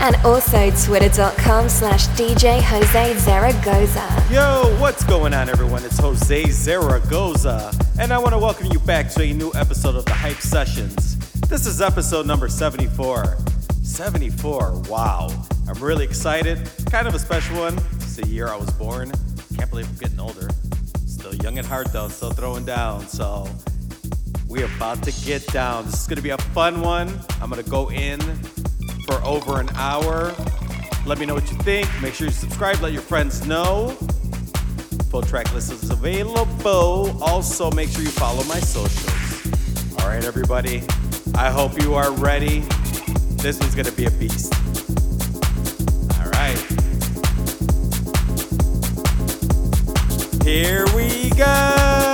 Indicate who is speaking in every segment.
Speaker 1: And also twitter.com slash DJ Jose Zaragoza.
Speaker 2: Yo, what's going on everyone? It's Jose Zaragoza. And I want to welcome you back to a new episode of the Hype Sessions. This is episode number 74. 74, wow. I'm really excited. Kind of a special one. It's the year I was born. Can't believe I'm getting older. Still young at heart though, still throwing down. So we're about to get down. This is gonna be a fun one. I'm gonna go in for over an hour. Let me know what you think. Make sure you subscribe, let your friends know. Full track list is available. Also, make sure you follow my socials. All right, everybody. I hope you are ready. This one's gonna be a beast. All right. Here we go.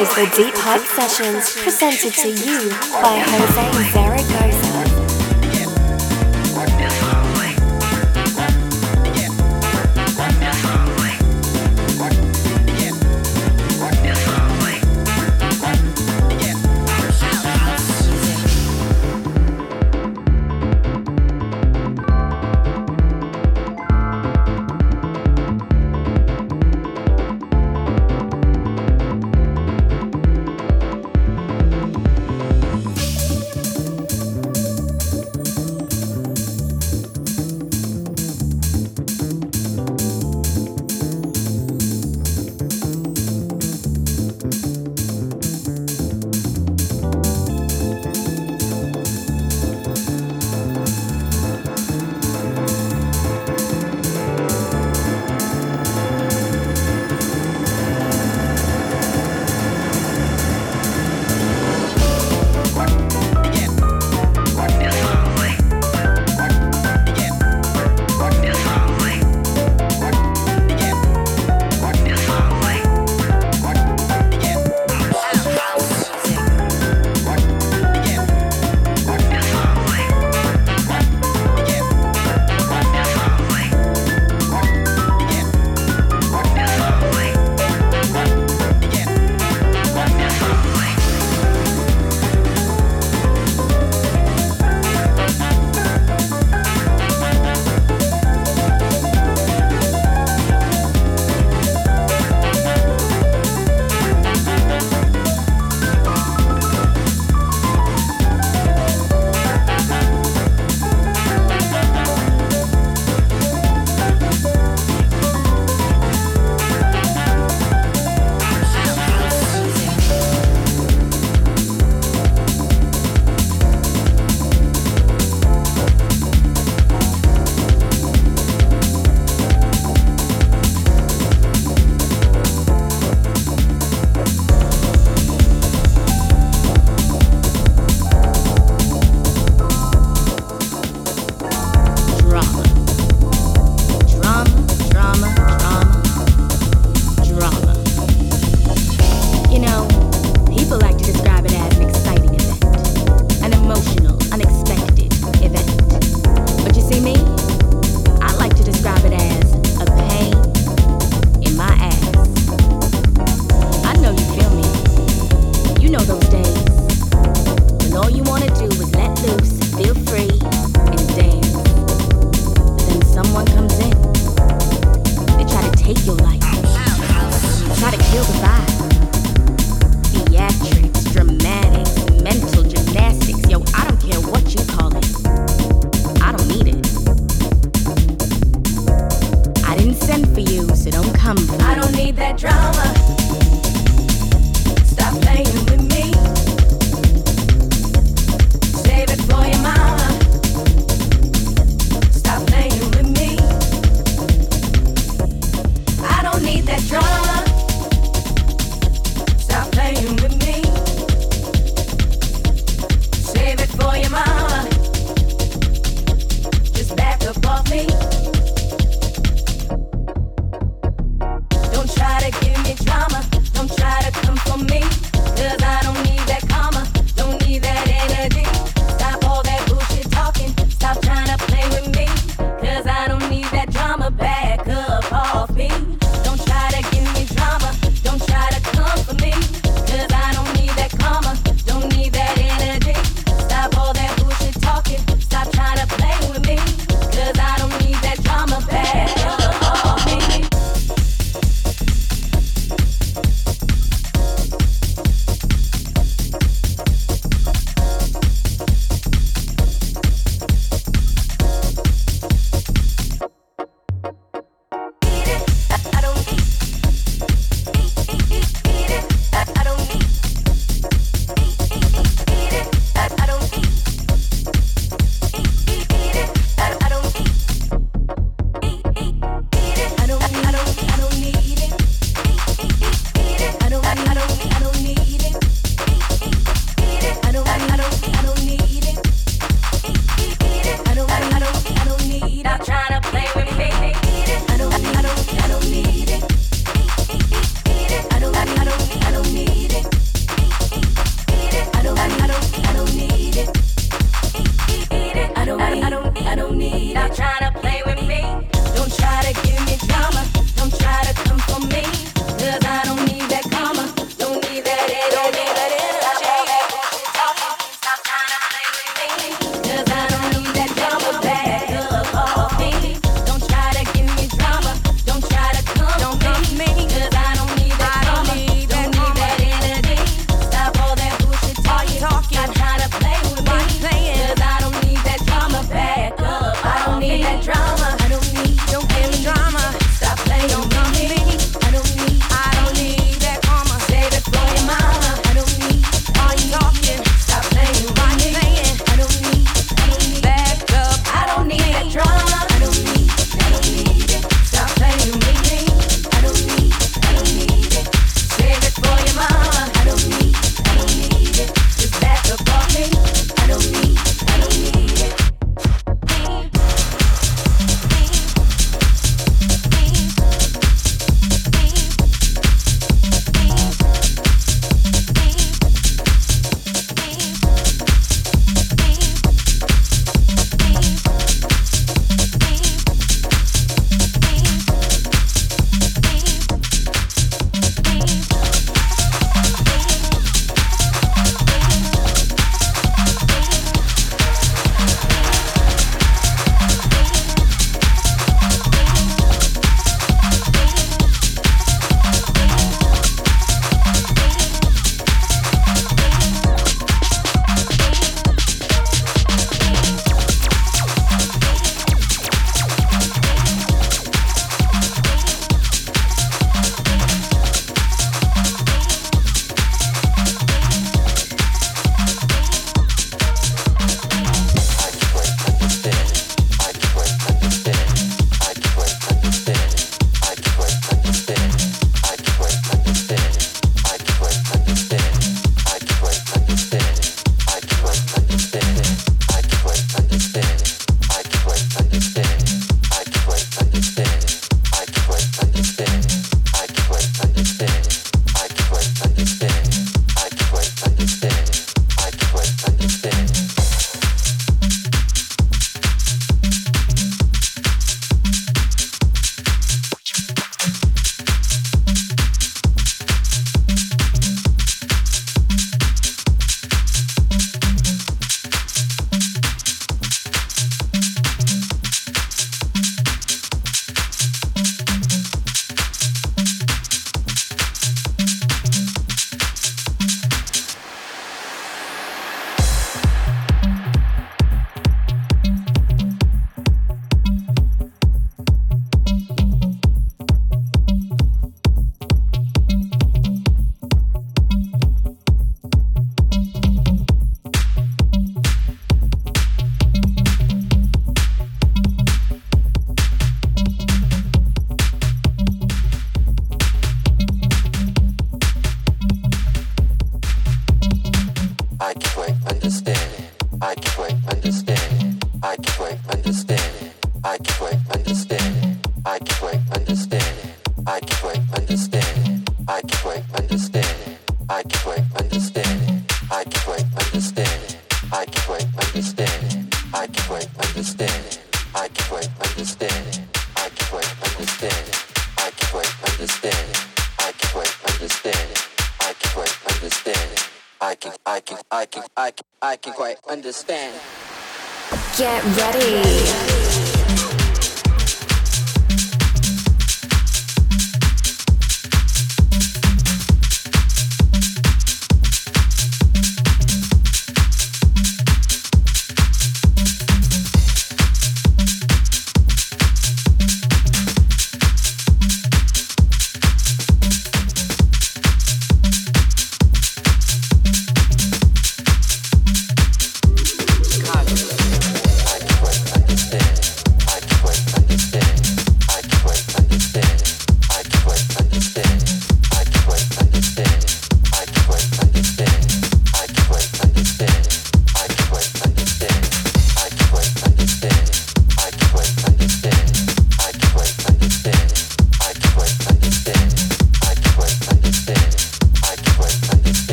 Speaker 1: Is the Deep Hype Sessions presented to you by Jose Zaragoza.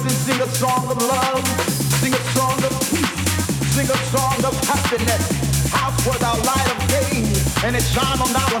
Speaker 3: blessings. Sing a song of love. Sing a song of peace. Sing a song of happiness. House was our light of day, and it shone on our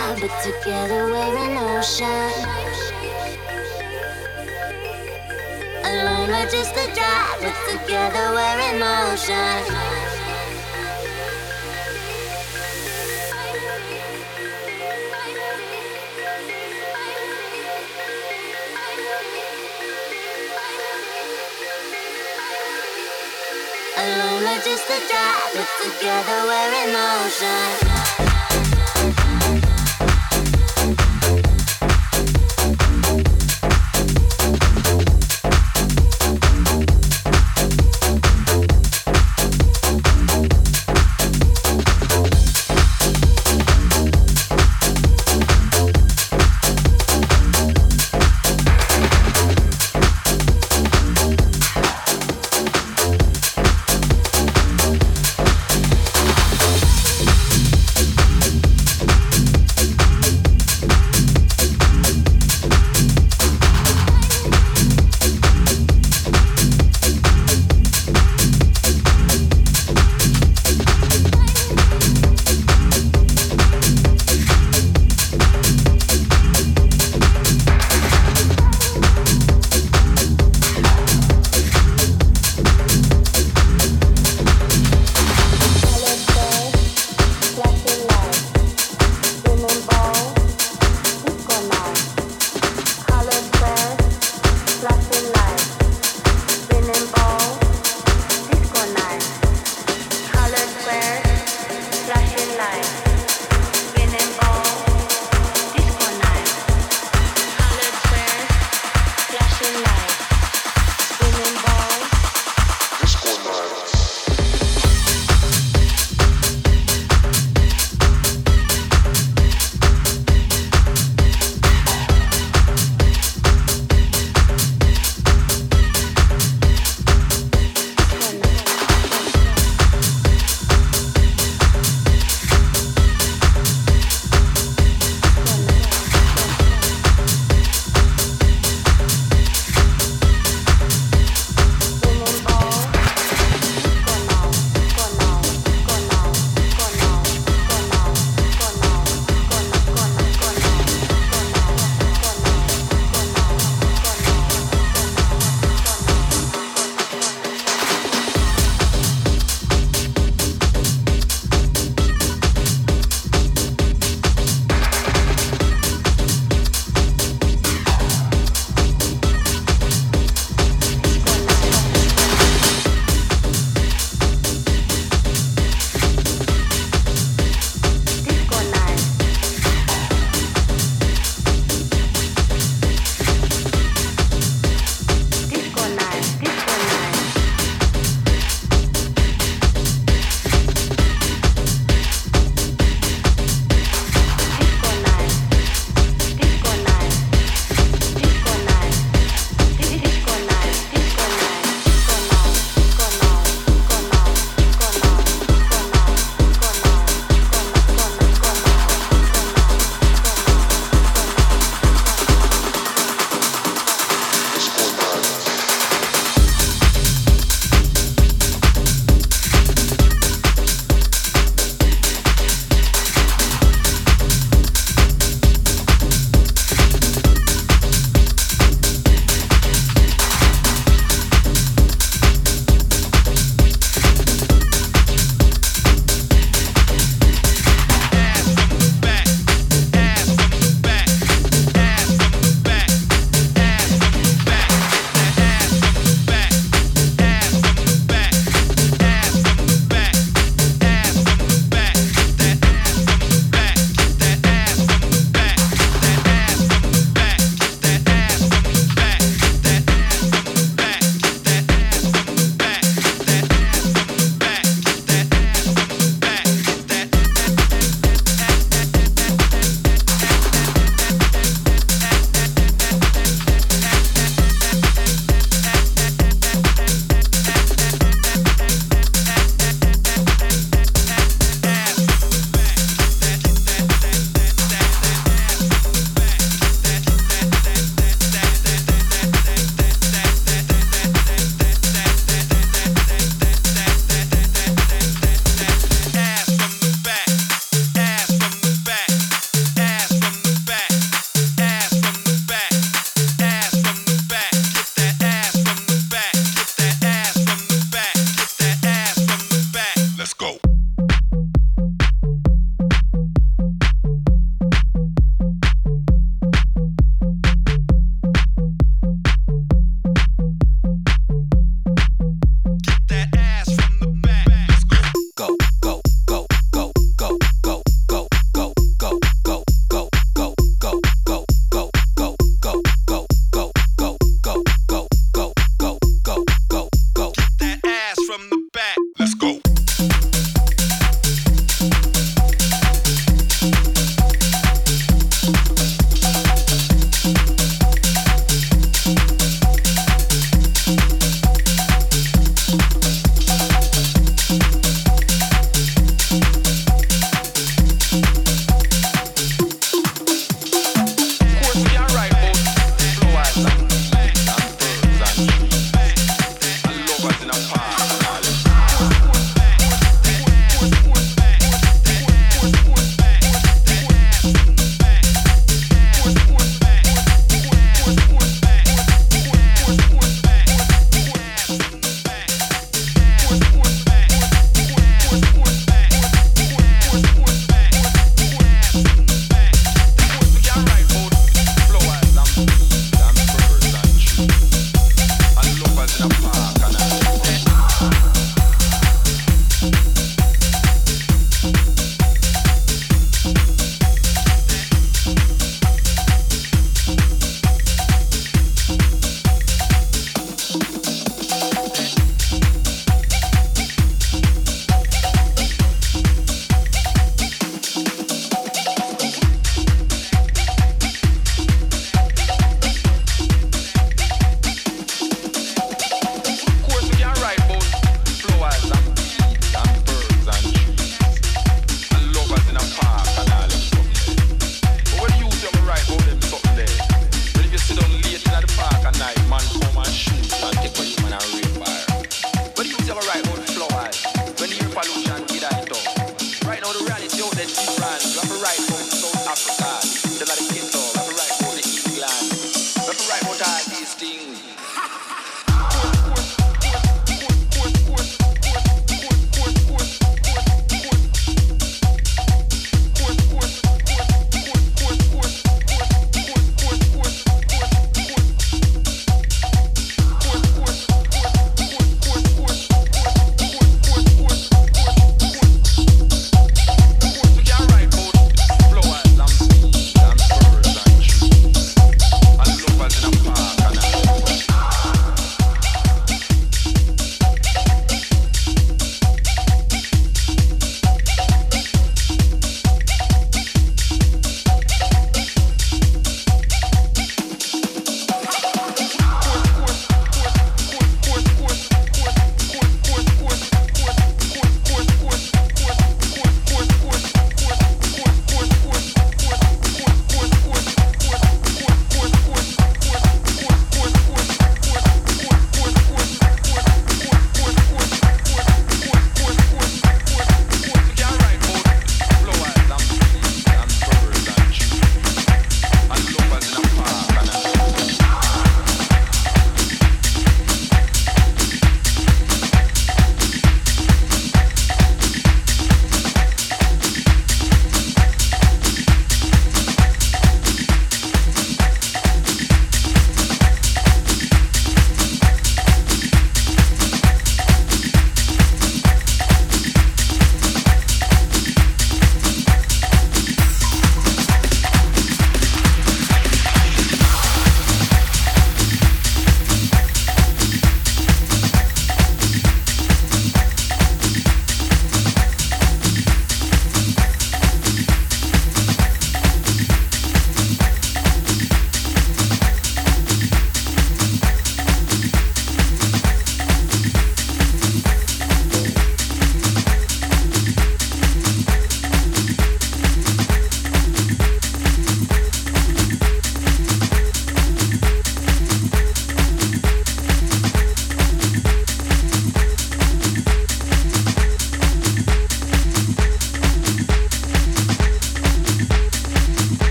Speaker 4: fly, but together we're an ocean. Alone we're just a drop, but together we're in motion. Alone we're just a drop, but together we're in motion.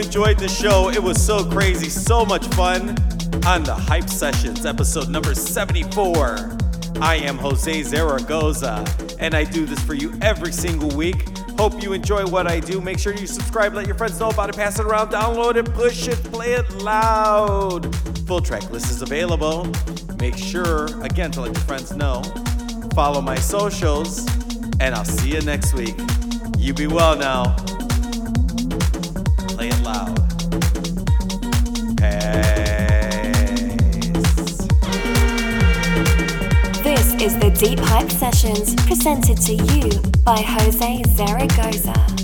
Speaker 2: Enjoyed the show. It was so crazy, so much fun on the Hype Sessions, episode number 74. I am Jose Zaragoza, and I do this for you every single week. Hope you enjoy what I do. Make sure you subscribe, let your friends know about it, pass it around, download it, push it, play it loud. Full track list is available. Make sure, again, to let your friends know. Follow my socials, and I'll see you next week. You be well now.
Speaker 1: Deep Hype Sessions presented to you by Jose Zaragoza.